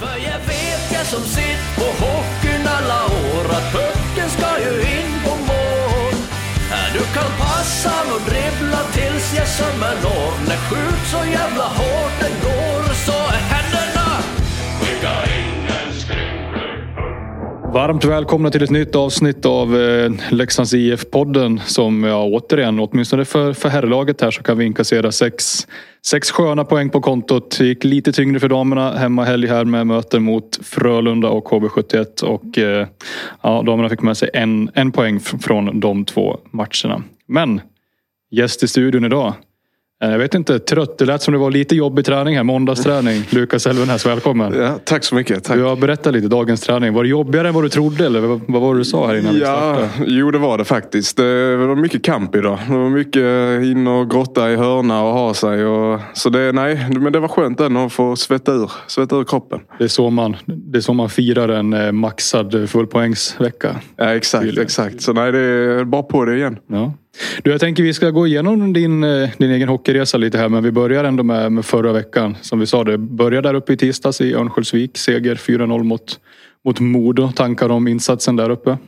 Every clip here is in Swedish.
För jag vet jag som sitt på hockeyn alla år att pucken ska ju in på mål. Du kan passa och dribbla tills jag sömmer når. När skjut så jävla hårt Varmt välkomna till ett nytt avsnitt av eh, Leksands IF-podden som ja, återigen, åtminstone för, för herrlaget här så kan vi inkassera sex, sex sköna poäng på kontot. Det gick lite tyngre för damerna hemma helg här med möten mot Frölunda och HV71 och eh, ja, damerna fick med sig en, en poäng från de två matcherna. Men gäst i studion idag eh, Jag vet inte, trött. Det lät som det var lite jobbig träning här. Måndagsträning. Lukas Elvenäs, välkommen. Ja, tack så mycket. Tack. Du har berättat lite dagens träning. Var det jobbigare än vad du trodde eller vad, vad var det du sa här innan vi Ja, startade? jo det var det faktiskt. Det var mycket kamp idag. Det var mycket in och grotta i hörna och ha sig. Och, så det, nej, men det var skönt ändå att få svetta ur, svetta ur kroppen. Det är så man, det är så man firar en eh, maxad fullpoängsvecka. Ja, exakt, Tydligen. exakt. Så nej, det är bara på det igen. Ja. Du, jag tänker vi ska gå igenom din, eh, din egen hockeyresa lite här men vi börjar ändå med, med förra veckan. Som vi sa, det började där uppe i tisdags i Örnsköldsvik. Seger 4-0 mot, mot Modo. Tankar om insatsen där uppe?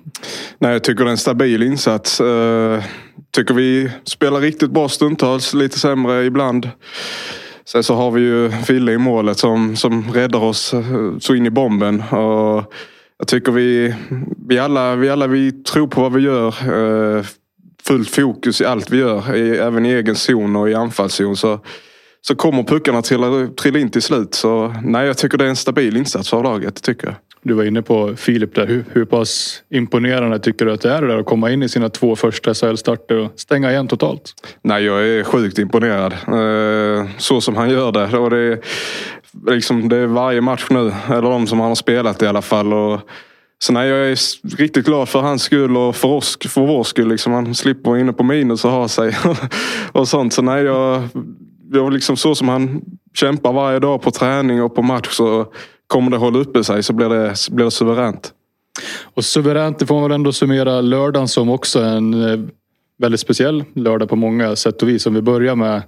Nej, jag tycker det är en stabil insats. Uh, tycker vi spelar riktigt bra stundtals, lite sämre ibland. Sen så har vi ju Fille i målet som, som räddar oss eh, så in i bomben. Och jag tycker vi, vi, alla, vi alla vi tror på vad vi gör. Uh, fullt fokus i allt vi gör, i, även i egen zon och i anfallszon. Så, så kommer puckarna trilla, trilla in till slut. Så nej, jag tycker det är en stabil insats av laget, tycker jag. Du var inne på Filip där. Hur, hur pass imponerande tycker du att det är det där att komma in i sina två första SHL-starter och stänga igen totalt? Nej, jag är sjukt imponerad. Eh, Så som han gör det. Och det, är, liksom, det är varje match nu. Eller de som han har spelat i alla fall. Och, så nej, jag är riktigt glad för hans skull och för, oss, för vår skull. Liksom. Han slipper vara inne på minus och ha sig. och sånt. Så nej, jag, jag liksom så som han kämpar varje dag på träning och på match. Så kommer det hålla uppe sig så blir det, så blir det suveränt. Och suveränt, det får man väl ändå summera lördagen som också en eh, väldigt speciell lördag på många sätt och vis. Om vi börjar med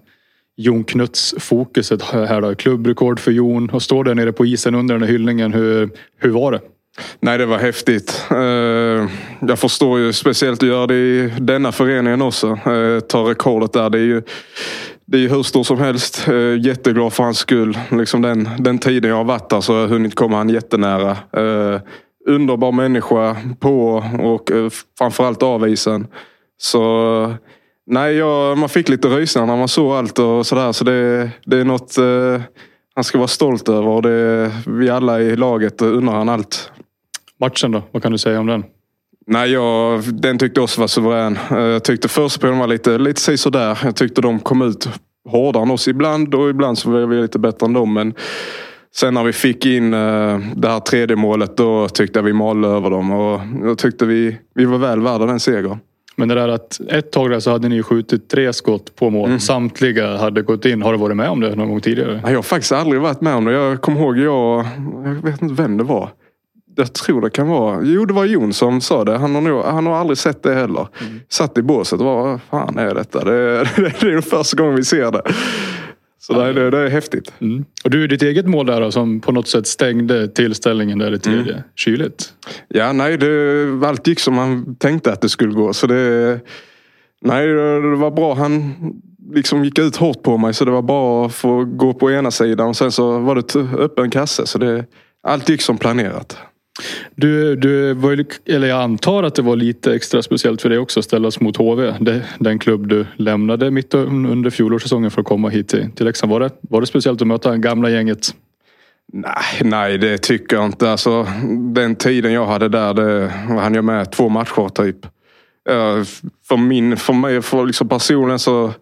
Jon Knuts fokuset här då. Klubbrekord för Jon och står där nere på isen under den här hyllningen. Hur, hur var det? Nej, det var häftigt. Eh, jag förstår ju speciellt att göra det i denna föreningen också. Eh, ta rekordet där. Det är ju, det är hur stort som helst. Eh, jätteglad för hans skull. Liksom den, den tiden jag har varit där så har jag hunnit komma han jättenära. Underbar människa på och framförallt av isen. Så nej, jag, man fick lite rysningar när man såg allt och sådär. Så det, det är något han ska vara stolt över. Och det, vi alla i laget undrar han allt. Matchen då? Vad kan du säga om den? Nej, jag, den tyckte också var suverän. Jag tyckte första perioden var lite, lite sådär. Jag tyckte de kom ut hårdare än oss ibland och ibland så var vi lite bättre än dem. Men sen när vi fick in eh, det här tredje målet då tyckte jag vi malde över dem. Och jag tyckte vi, vi var väl värda den segern. Men det där att ett tag där så hade ni ju skjutit tre skott på mål. Samtliga hade gått in. Har du varit med om det någon gång tidigare? Nej, Jag har faktiskt aldrig varit med om det. Jag kommer ihåg, jag, jag vet inte vem det var. Jag tror det kan vara, jo det var Jon som sa det. Han har, nog, han har aldrig sett det heller. Satt i båset och var, vad fan är detta? Det, det, är den första gången vi ser det. Så det, det, det är häftigt. Mm. Och du, ditt eget mål där då, som på något sätt stängde tillställningen där i tredje. Kyligt. Ja, nej, det, allt gick som man tänkte att det skulle gå. Så det, nej, det var bra. Han liksom gick ut hårt på mig så det var bara att få gå på ena sidan. Och sen så var det öppen kasse. Så det, allt gick som planerat. Du, du var ju, eller jag antar att det var lite extra speciellt för dig också att ställas mot HV. Det, den klubb du lämnade mitt under fjolårssäsongen för att komma hit till, till Leksand. Var det, var det speciellt att möta gamla gänget? Nej, nej, det tycker jag inte. Alltså, den tiden jag hade där, det hann jag med två matcher typ. Eh, för, min, för mig, för liksom personligen så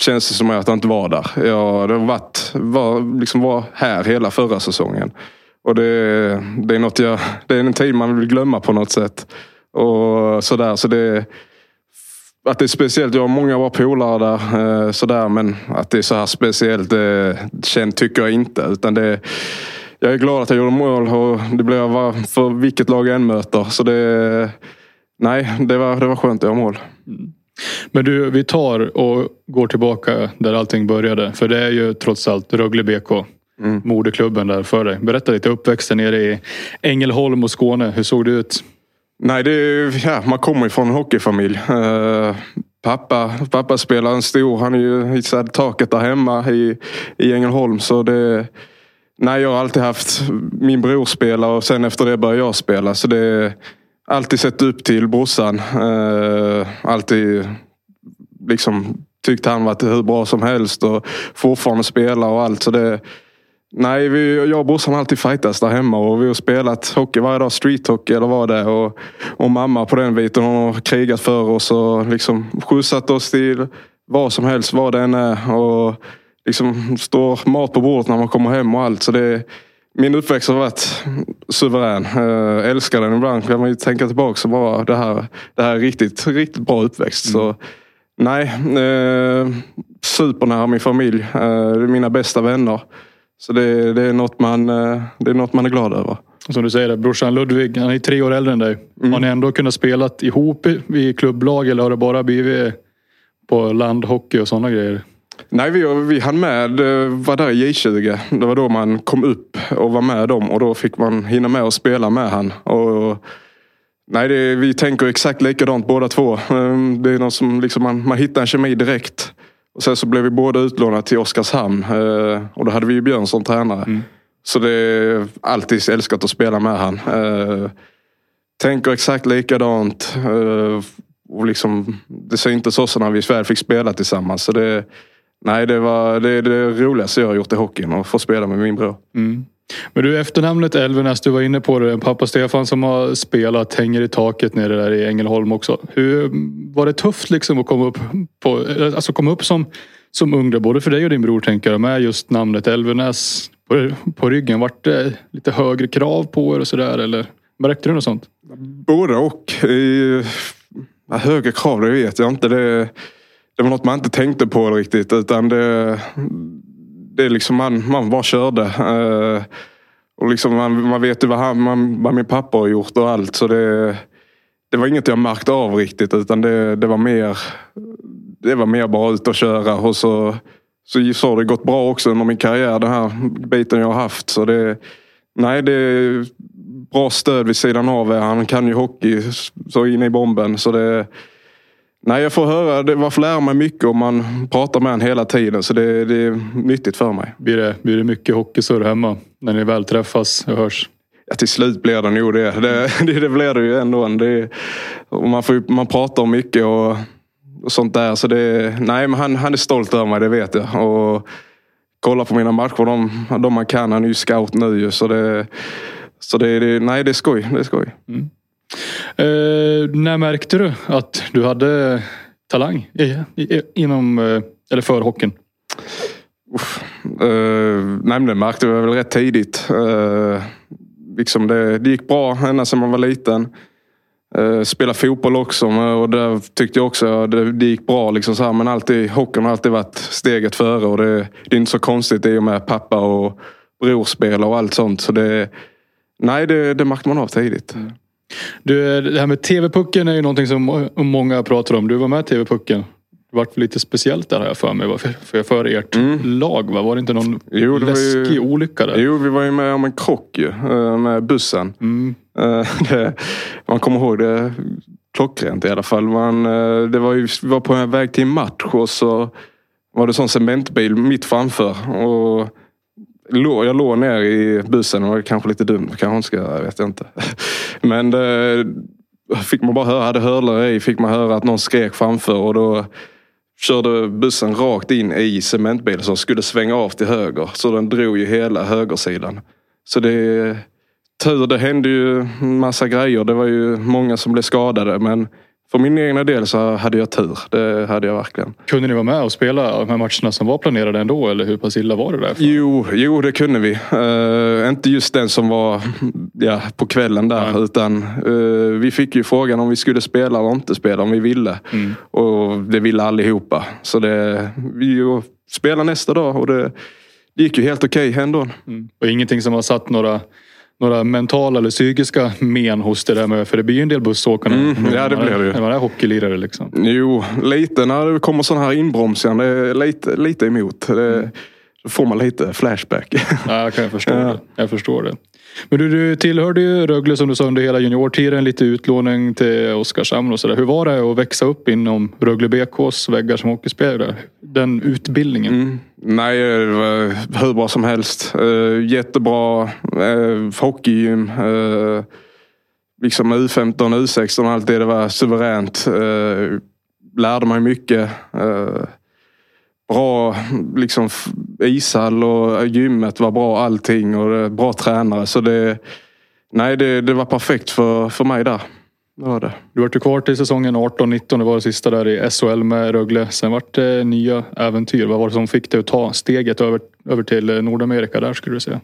känns det som att jag inte var där. Jag har varit, var, liksom var här hela förra säsongen. Och det, det är något jag, det är en tid man vill glömma på något sätt. Och sådär, så det att det är speciellt. Jag har många bra polare där. Eh, sådär, men att det är så här speciellt det känt tycker jag inte. Utan det, jag är glad att jag gjorde mål och det blir jag för vilket lag jag än möter. Så det, nej, det var, det var skönt att göra mål. Mm. Men du, vi tar och går tillbaka där allting började. För det är ju trots allt Rögle BK mm. moderklubben där för dig. Berätta lite uppväxten nere i Ängelholm och Skåne. Hur såg det ut? Nej, det, ja, man kommer ju från en hockeyfamilj. Uh, pappa, pappa spelar en stor, han är ju hissad taket där hemma i, i Ängelholm. Så det, nej, jag har alltid haft min bror spela och sen efter det började jag spela. Så det alltid sett upp till brorsan. Uh, alltid liksom tyckte han var hur bra som helst och fortfarande spelar och allt. Så det, nej, vi, jag och brorsan har alltid fightats där hemma och vi har spelat hockey varje dag. Streethockey eller vad det är. Och, och mamma på den biten hon har krigat för oss och liksom skjutsat oss till vad som helst, vad det än är. Och liksom står mat på bordet när man kommer hem och allt. Så det, min uppväxt har varit suverän. Äh, älskar den. Ibland kan man ju tänka tillbaka och bara det här, det här är riktigt, riktigt bra uppväxt. Mm. Så Nej, eh, supernära min familj. Eh, mina bästa vänner. Så det, det, är något man, eh, det är något man är glad över. Som du säger, brorsan Ludvig, han är tre år äldre än dig. Mm. Har ni ändå kunnat spela ihop i klubblag eller har det bara blivit på landhockey och sådana grejer? Nej, vi, vi hann med, var där i J20. Det var då man kom upp och var med dem och då fick man hinna med och spela med han. Och Nej, det, vi tänker exakt likadant båda två. Ehm, det är något som liksom man, man hittar en kemi direkt. Och sen så blev vi båda utlånade till Oskarshamn. Eh, och då hade vi ju Björn som tränare. Mm. Så det är alltid älskat att spela med han. Eh, tänker exakt likadant. Eh, och liksom, det syntes också när vi väl fick spela tillsammans. Så det, nej, det var det, det roligaste jag har gjort i hockeyn. Att få spela med min bror. Mm. Men du, efternamnet Elvenäs, du var inne på det. Pappa Stefan som har spelat hänger i taket nere där i Ängelholm också. Hur Var det tufft liksom att komma upp, på, alltså komma upp som, som ung både för dig och din bror tänker jag, med just namnet Elvenäs på, på ryggen? Vart det lite högre krav på er och sådär eller märkte du något sånt? Både och. högre krav, det vet jag inte. Det, det var något man inte tänkte på riktigt utan det det är liksom man, man bara körde. Uh, och liksom man, man vet ju vad, han, man, vad min pappa har gjort och allt. Så det, det var inget jag märkte av riktigt. Utan det, det var mer det var mer bara ut och köra. Och så, så, så har det gått bra också under min karriär. Den här biten jag har haft. Så det, nej, det är bra stöd vid sidan av. Han kan ju hockey så in i bomben. Så det Nej, jag får höra, det varför lära mig mycket om man pratar med honom hela tiden. Så det, det, är nyttigt för mig. Blir det, blir det mycket hockeysurr hemma när ni väl träffas och hörs? Ja, till slut blir det nog det. Det, det, det blir det ju ändå. Det, man, får, man pratar om mycket och, och sånt där. Så det, nej, men han, han är stolt över mig, det vet jag. Och kolla på mina matcher, de, de man kan. Han är ju scout nu så det, så det, det, nej, det är skoj. Det är skoj. Mm. Eh, när märkte du att du hade talang i, i, inom, eh, eller för hockeyn? Uff, eh, nej, det märkte jag väl rätt tidigt. Eh, liksom det, det gick bra ända sedan man var liten. Eh, spela fotboll också och där tyckte jag också att det, det gick bra. Liksom så här, men alltid, hockeyn har alltid varit steget före och det, det är inte så konstigt i och med pappa och brorspel och allt sånt. Så det, nej, det, det märkte man av tidigt. Mm. Du, det här med TV-pucken är ju någonting som många pratar om. Du var med i TV-pucken. Det var lite speciellt där har jag för mig. För, för ert mm. lag va? Var det inte någon jo, det läskig ju, olycka där? Jo, vi var ju med om en krock ju, eh, med bussen. Mm. Eh, det, man kommer ihåg det klockrent i alla fall. Man, eh, det var ju, vi var på väg till en match och så var det en sån cementbil mitt framför. Och jag låg ner i bussen och var kanske lite dumt. Kanske inte ska, jag vet inte. Men det, fick man bara höra, hade hörlurar i, fick man höra att någon skrek framför och då körde bussen rakt in i cementbilen som skulle svänga av till höger. Så den drog ju hela högersidan. Så det tur, det hände ju massa grejer. Det var ju många som blev skadade men för min egna del så hade jag tur. Det hade jag verkligen. Kunde ni vara med och spela de här matcherna som var planerade ändå? Eller hur pass illa var det där? Jo, jo, det kunde vi. Uh, inte just den som var ja, på kvällen där. Nej. Utan uh, vi fick ju frågan om vi skulle spela eller inte spela. Om vi ville. Mm. Och det ville allihopa. Så det, vi spelade nästa dag och det, det gick ju helt okej okay ändå. Mm. Och ingenting som har satt några några mentala eller psykiska men hos det där med, för det blir ju en del bussåkande. Mm, ja det blir det ju. När man är hockeylirare liksom. Jo, lite när det kommer sådana här inbromsningar. Det är lite, lite emot. Det, Då får man lite flashback. Ja, jag kan förstå det. Jag förstår det. Men du, du tillhörde ju Rögle som du sa under hela juniortiden. Lite utlåning till Oskarshamn och sådär. Hur var det att växa upp inom Rögle BKs väggar som hockeyspelare? Den utbildningen. Mm. Nej, det var hur bra som helst. Uh, jättebra uh, hockeygym. Uh, liksom U15, U16 och allt det. Det var suveränt. Uh, lärde mig mycket. Bra liksom, ishall och gymmet var bra allting och bra tränare. Så det, nej, det, det var perfekt för, för mig där. Det var det. Du var kvar till säsongen 18-19. Det var det sista där i SHL med Rögle. Sen vart det nya äventyr. Vad var det som fick dig att ta steget över, över till Nordamerika där skulle du säga?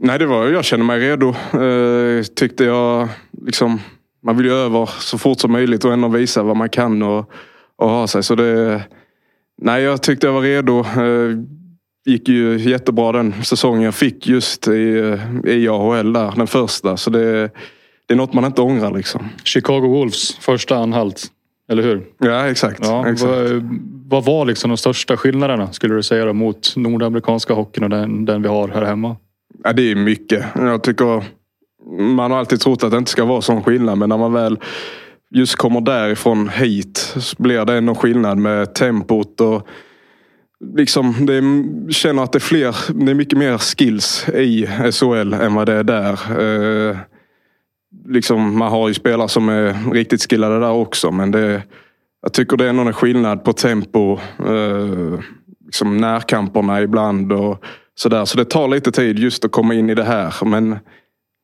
Nej, det var jag kände mig redo. Eh, tyckte jag liksom man vill ju över så fort som möjligt och ändå visa vad man kan och, och ha sig. Så det, nej, jag tyckte jag var redo. Eh, gick ju jättebra den säsongen jag fick just i, i AHL där, den första. Så det, det är något man inte ångrar liksom. Chicago Wolves, första anhalt. Eller hur? Ja, exakt. Ja, exakt. Vad, vad var liksom de största skillnaderna skulle du säga då, mot nordamerikanska hockeyn och den, den vi har här hemma? Ja, det är mycket. Jag tycker man har alltid trott att det inte ska vara sån skillnad men när man väl just kommer därifrån hit så blir det ändå skillnad med tempot och liksom det är, känner att det är fler, det är mycket mer skills i SHL än vad det är där. Eh, liksom, man har ju spelare som är riktigt skillade där också men det, jag tycker det är ändå en skillnad på tempo. Eh, liksom närkamperna ibland och sådär. Så det tar lite tid just att komma in i det här. Men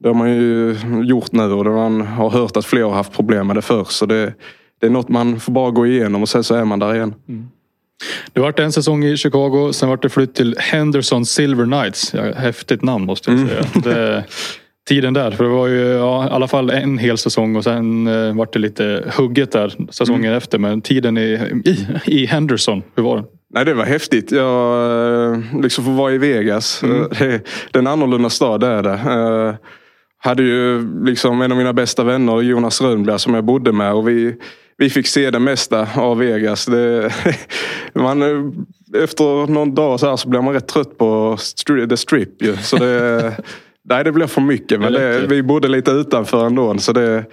det har man ju gjort nu och man har hört att fler har haft problem med det förr. Så det, det är något man får bara gå igenom och sen så är man där igen. Mm. Det vart en säsong i Chicago, sen vart det flytt till Henderson Silver Knights. Ja, häftigt namn måste jag säga. Mm. Det, tiden där, för det var ju ja, i alla fall en hel säsong och sen eh, vart det lite hugget där säsongen mm. efter. Men tiden i, i, i Henderson, hur var den? Nej, det var häftigt. Jag eh, liksom får vara i Vegas. Mm. Det, är en annorlunda stad, det är det. Hade ju liksom en av mina bästa vänner, Jonas Rönnberg, som jag bodde med. Och vi, vi fick se det mesta av Vegas. Det, man, efter någon dag så, här så blir man rätt trött på the strip. Ju. Så det, nej, det blev för mycket. Men det, vi bodde lite utanför ändå. Så det,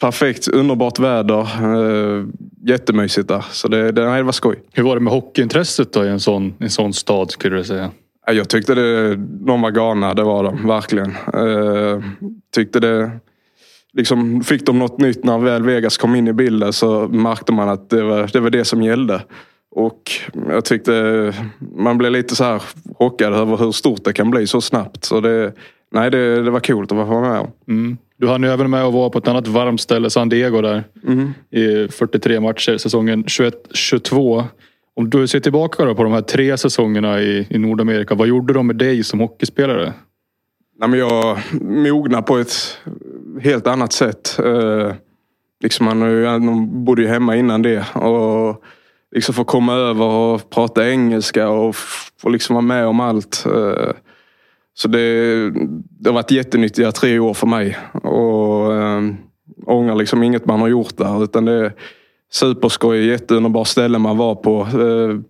perfekt, underbart väder. Uh, jättemysigt där. Så det, det, nej, det var skoj. Hur var det med hockeyintresset då i en sån, en sån stad skulle du säga? Jag tyckte det, de var galna, det var de verkligen. Uh, tyckte det, liksom, fick de något nytt när väl Vegas kom in i bilden så märkte man att det var det, var det som gällde. Och jag tyckte man blev lite så här chockad över hur stort det kan bli så snabbt. Så det, nej, det, det var coolt att vara med om. Mm. Du hann ju även med att vara på ett annat varmt ställe, San Diego där. Mm. I 43 matcher säsongen 21-22. Om du ser tillbaka då på de här tre säsongerna i, i Nordamerika. Vad gjorde de med dig som hockeyspelare? Nej, men jag mognade på ett helt annat sätt. Eh, liksom man, jag bodde ju hemma innan det. Och liksom få komma över och prata engelska och få liksom vara med om allt. Eh, så det, det har varit jättenyttiga tre år för mig. Och eh, ångrar liksom inget man har gjort där. Utan det superskoj, jätteunderbart ställe man var på. Äh,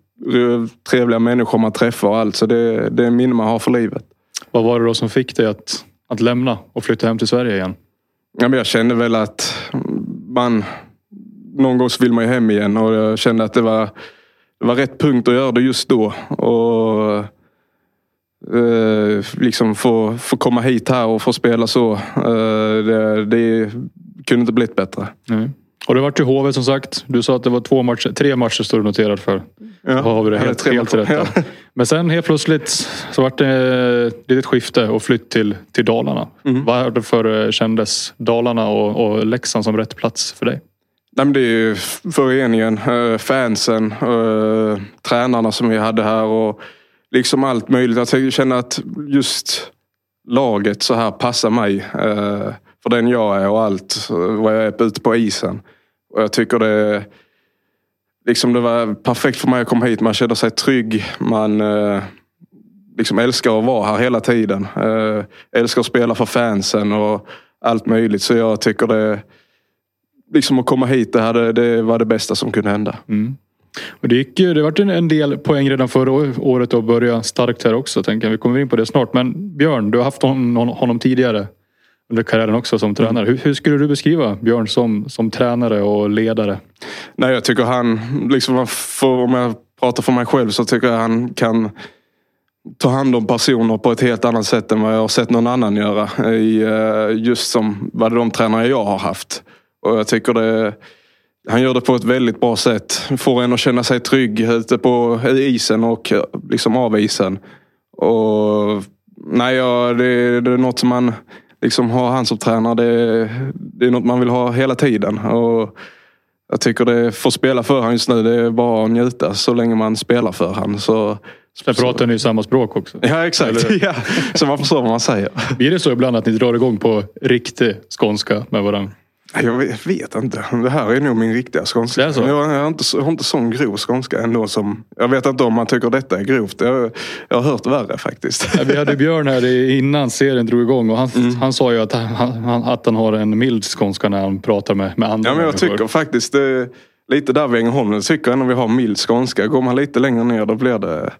trevliga människor man träffar och allt. Så det, det är en minne man har för livet. Vad var det då som fick dig att, att lämna och flytta hem till Sverige igen? Ja, men jag kände väl att man... Någon gång så vill man ju hem igen och jag kände att det var, det var rätt punkt att göra det just då. Och eh, liksom få, få komma hit här och få spela så. Eh, det, det kunde inte blivit bättre. Mm. Och det vart till HV som sagt. Du sa att det var två matcher, tre matcher står du noterad för. Ja, har vi det helt, helt rätt. Men sen helt plötsligt så vart det ett litet skifte och flytt till, till Dalarna. Mm. Varför kändes Dalarna och, och Leksand som rätt plats för dig? Nej, men det är föreningen, eh, fansen, äh, tränarna som vi hade här. och liksom allt möjligt. Jag känner att just laget så här passar mig. För den jag är och allt eh, vad jag är ute på isen. Och jag tycker det liksom det var perfekt för mig att komma hit. Man känner sig trygg. Man eh, liksom älskar att vara här hela tiden. Eh, älskar att spela för fansen och allt möjligt. Så jag tycker det liksom att komma hit, det, hade, det var det bästa som kunde hända. Mm. Och det gick ju, det vart en, en del poäng redan förra året och börja starkt här också. Tänker jag. Vi kommer in på det snart. Men Björn, du har haft honom, honom tidigare under karriären också som tränare. Hur, hur, skulle du beskriva Björn som, som tränare och ledare? Nej, jag tycker han, liksom, för, om jag pratar för mig själv så tycker jag han kan ta hand om personer på ett helt annat sätt än vad jag har sett någon annan göra. I, eh, just som vad de tränare jag har haft. Och jag tycker det han gör det på ett väldigt bra sätt. Får en att känna sig trygg ute på isen och eh, liksom av isen. Och, nej, ja, det, det är något som man liksom har han som tränare. Det, det är något man vill ha hela tiden. Och jag tycker det får spela för han just nu. Det är bara att njuta så länge man spelar för han. Så, Sen pratar ni ju samma språk också. Ja exakt. Ja, så man förstår vad man säger. Blir det så ibland att ni drar igång på riktig skånska med varandra? Jag vet, vet, inte. Det här är nog min riktiga skånska. Det är så? Jag, jag, har inte, jag har inte sån grov skånska ändå som... Jag vet inte om man tycker detta är grovt. Jag, jag har hört värre faktiskt. Ja, vi hade Björn här innan serien drog igång och han, mm. han sa ju att han, att han har en mild skånska när han pratar med, med andra Ja men jag människor. tycker faktiskt det, lite där vid Ängelholm, tycker jag ändå vi har mild skånska. Går man lite längre ner då blir det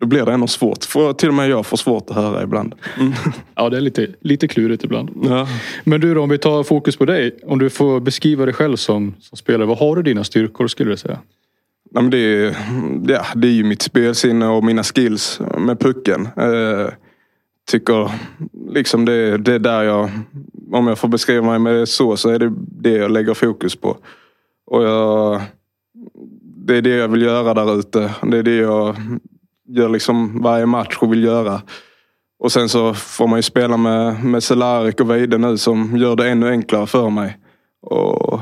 då blir det ändå svårt. För till och med jag får svårt att höra ibland. Mm. Ja, det är lite, lite klurigt ibland. Ja. Men du då, om vi tar fokus på dig. Om du får beskriva dig själv som, som spelare. Vad har du dina styrkor skulle du säga? Nej, men det, är, ja, det är ju mitt spelsinne och mina skills med pucken. Eh, tycker liksom det, det är där jag, om jag får beskriva mig med det så, så är det det jag lägger fokus på. Och jag, det är det jag vill göra där ute. Det är det jag gör liksom varje match och vill göra. Och sen så får man ju spela med, med Cehlarik och Weide nu som gör det ännu enklare för mig. Och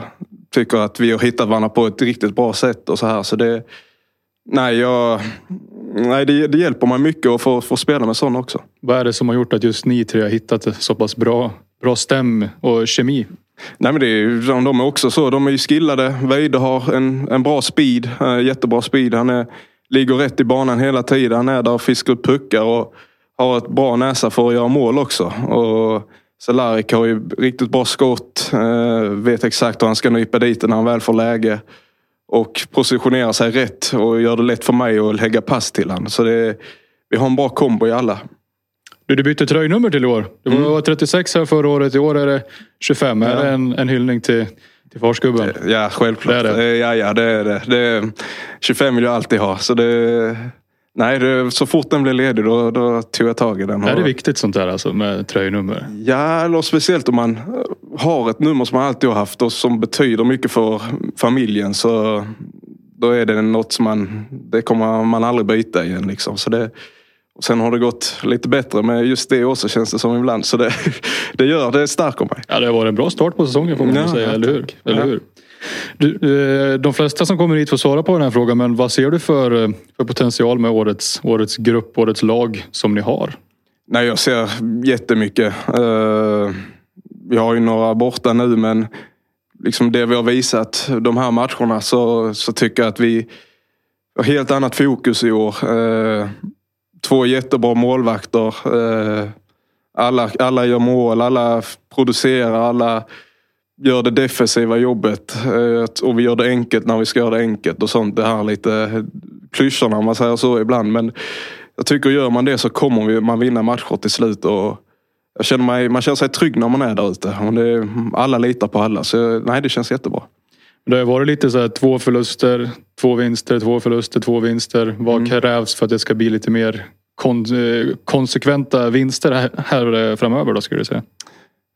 tycker att vi har hittat varandra på ett riktigt bra sätt och så här. Så det, nej, jag, nej det, det hjälper mig mycket att få, få spela med sådana också. Vad är det som har gjort att just ni tre har hittat så pass bra, bra stäm och kemi? Nej men det är, de är också så. De är ju skillade. Weide har en, en bra speed. Jättebra speed. Han är ligger rätt i banan hela tiden. Han är där och fiskar upp puckar och har ett bra näsa för att göra mål också. Och Cehlárik har ju riktigt bra skott. Eh, vet exakt hur han ska nypa dit när han väl får läge. Och positionerar sig rätt och gör det lätt för mig att lägga pass till honom. Så det, vi har en bra kombo i alla. Du, du bytte tröjnummer till i år. Det var mm. 36 här förra året. I år är det 25. Ja. Är det en, en hyllning till till farsgubben? Ja, självklart. Det är det. Ja, ja, det är det. det 25 vill jag alltid ha. Så det, nej, det, så fort den blev ledig då, då tog jag tag i den. Är det viktigt sånt där alltså med tröjnummer? Ja, eller speciellt om man har ett nummer som man alltid har haft och som betyder mycket för familjen. Så då är det något som man, det kommer man aldrig byta igen. Liksom. Så det, sen har det gått lite bättre med just det också känns det som ibland. Så det, det gör, det stärker mig. Ja, det har varit en bra start på säsongen får man ja, säga, eller hur? Eller hur? Du, eh, de flesta som kommer hit får svara på den här frågan, men vad ser du för, eh, för potential med årets, årets grupp, årets lag som ni har? Nej, jag ser jättemycket. Uh, vi har ju några borta nu, men liksom det vi har visat de här matcherna så, så tycker jag att vi har helt annat fokus i år. Två jättebra målvakter. Eh, alla, alla gör mål, alla producerar, alla gör det defensiva jobbet. Eh, och vi gör det enkelt när vi ska göra det enkelt och sånt. Det här lite klyschorna om man säger så ibland. Men jag tycker gör man det så kommer man vinna matcher till slut. Och jag känner mig, man känner sig trygg när man är där ute. Alla litar på alla. Så nej, det känns jättebra. Det har varit lite så här två förluster, två vinster, två förluster, två vinster. Vad mm. krävs för att det ska bli lite mer kon konsekventa vinster här eh, framöver då skulle du säga?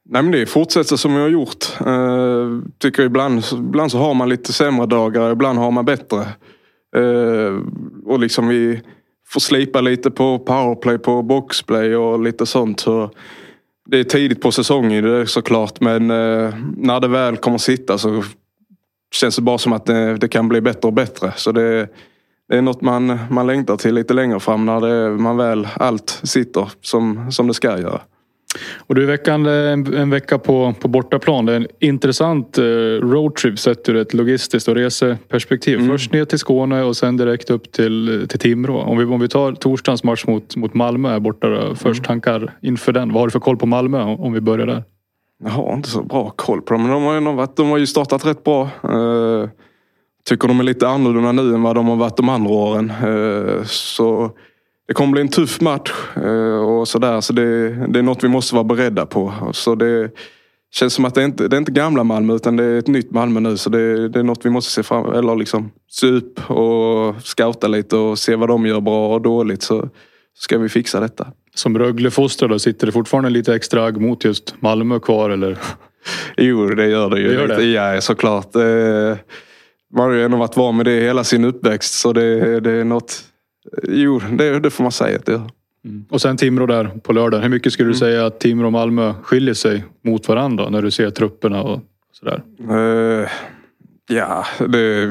Nej men det fortsätter som vi har gjort. Uh, tycker ibland, ibland så har man lite sämre dagar, ibland har man bättre. Uh, och liksom vi får slipa lite på powerplay, på boxplay och lite sånt. Så det är tidigt på säsongen det är såklart men uh, när det väl kommer sitta så känns det bara som att det, det kan bli bättre och bättre. Så det det är något man, man längtar till lite längre fram när det, man väl allt sitter som, som det ska göra. Och du är veckan, en, en vecka på, på bortaplan. Det är en intressant eh, roadtrip sett ur ett logistiskt och reseperspektiv. Mm. Först ner till Skåne och sen direkt upp till, till Timrå. Om vi, om vi tar torsdagens match mot, mot Malmö borta. Då. Först mm. tankar inför den. Vad har du för koll på Malmö om vi börjar där? Jag har inte så bra koll på dem. Men de har ju, de har ju startat rätt bra. Uh, tycker de är lite annorlunda nu än vad de har varit de andra åren. Eh, så det kommer bli en tuff match eh, och sådär. Så det, det är något vi måste vara beredda på. Så det känns som att det inte det är inte gamla Malmö utan det är ett nytt Malmö nu. Så det, det är något vi måste se fram eller liksom se upp och scouta lite och se vad de gör bra och dåligt. Så ska vi fixa detta. Som Rögle-fostrad sitter det fortfarande lite extra agg mot just Malmö kvar eller? Jo, det gör det ju. Det gör det. Ja, såklart. Eh, Man har varit van med det hela sin uppväxt. Så det, det är något... Jo, det, det får man säga att det gör. Och sen Timrå där på lördag. Hur mycket Mm. skulle du säga att Timrå och Malmö skiljer sig mot varandra när du ser trupperna och sådär? Eh, ja, det,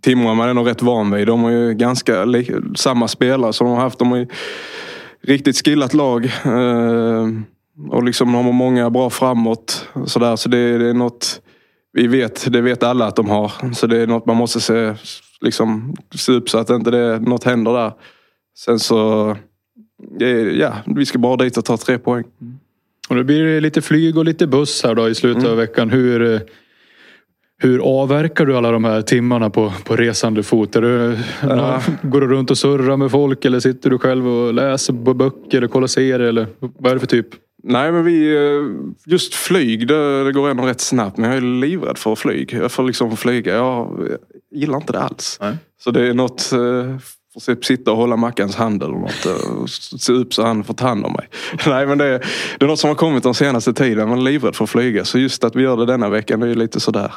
Timrå är man ändå rätt van vid. De har ju ganska samma spelare som de har haft. De har ju riktigt skillat lag. Eh, och liksom de har många bra framåt. Så, där, så det, det är något vi vet. Det vet alla att de har. Så det är något man måste se, liksom, se upp så att inte det, något händer där. Sen så, det, ja, vi ska bara dit och ta tre poäng. Och nu blir det lite flyg och lite buss här då i slutet Mm. av veckan. Hur, eh, hur avverkar du alla de här timmarna på, på resande fot? Är du, Ja. Går du runt och surrar med folk eller sitter du själv och läser på böcker eller kollar serier? Eller vad är det för typ? Nej men vi, eh, just flyg det, det går ändå rätt snabbt. Men jag är livrädd för flyg. Jag får liksom flyga. Jag gillar inte det alls. Nej. Så det är något, eh, typ sitta och hålla Mackans hand eller något. eh, Se upp så han får ta hand om mig. Nej men det, det är något som har kommit den senaste tiden. Man är livrädd för att flyga. Så just att vi gör det denna veckan det är lite sådär.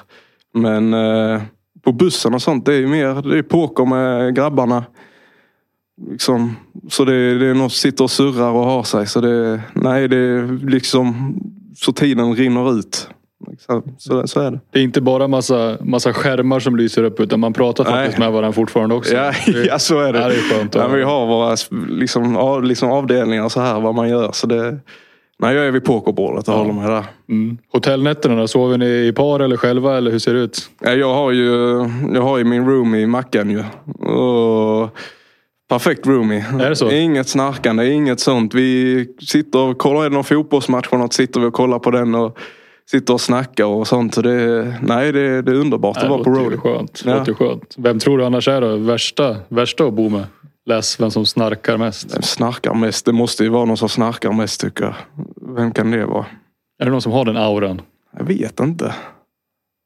Men eh, på bussen och sånt det är ju mer, det är poker med grabbarna. Liksom, så det, det är något sitter och surrar och har sig. Så det, nej, det är liksom så tiden rinner ut. Så, så är det. Det är inte bara massa, massa skärmar som lyser upp utan man pratar faktiskt Nej. med varandra fortfarande också. Ja, ja så är det. Ja, det är skönt ja, vi har våra liksom, av, liksom avdelningar så här vad man gör. Så det, nej, jag är vid pokerbordet och håller mig där. Mm. Hotellnätterna? Sover ni i par eller själva eller hur ser det ut? Ja, jag, har ju, jag har ju min room i Mackan ju. Och perfekt roomie. Är det så? Inget snarkande, inget sånt. Vi sitter och kollar, är det någon fotbollsmatch eller något sitter vi och kollar på den och sitter och snackar och sånt. Så det, nej, det, det är underbart att vara på roadie. skönt. Ja. Låter skönt. Vem tror du annars är då värsta, värsta att bo med? Läs vem som snarkar mest. Vem snarkar mest? Det måste ju vara någon som snarkar mest tycker jag. Vem kan det vara? Är det någon som har den auran? Jag vet inte.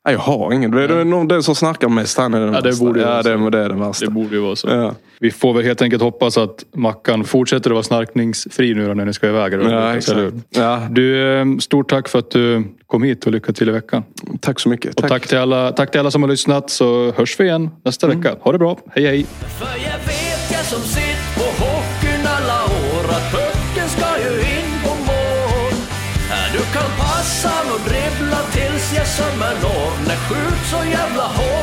Nej, jag har ingen. Det är någon, den som snackar mest, han är den Ja, det värsta. borde ja, det, det är den värsta. Det borde ju vara så. Ja. Vi får väl helt enkelt hoppas att Mackan fortsätter att vara snarkningsfri nu när ni ska iväg. Ja, exakt. Ja, Du, eh, stort tack för att du kom hit och lycka till i veckan. tack så mycket. Och tack till, alla, tack till alla som har lyssnat så hörs vi igen nästa vecka. Ha det bra. Hej hej! För jag vet jag som sitt på hockeyn alla år att pucken ska ju in på mål. Du kan passa jag sömmer når. När skjut så jävla hårt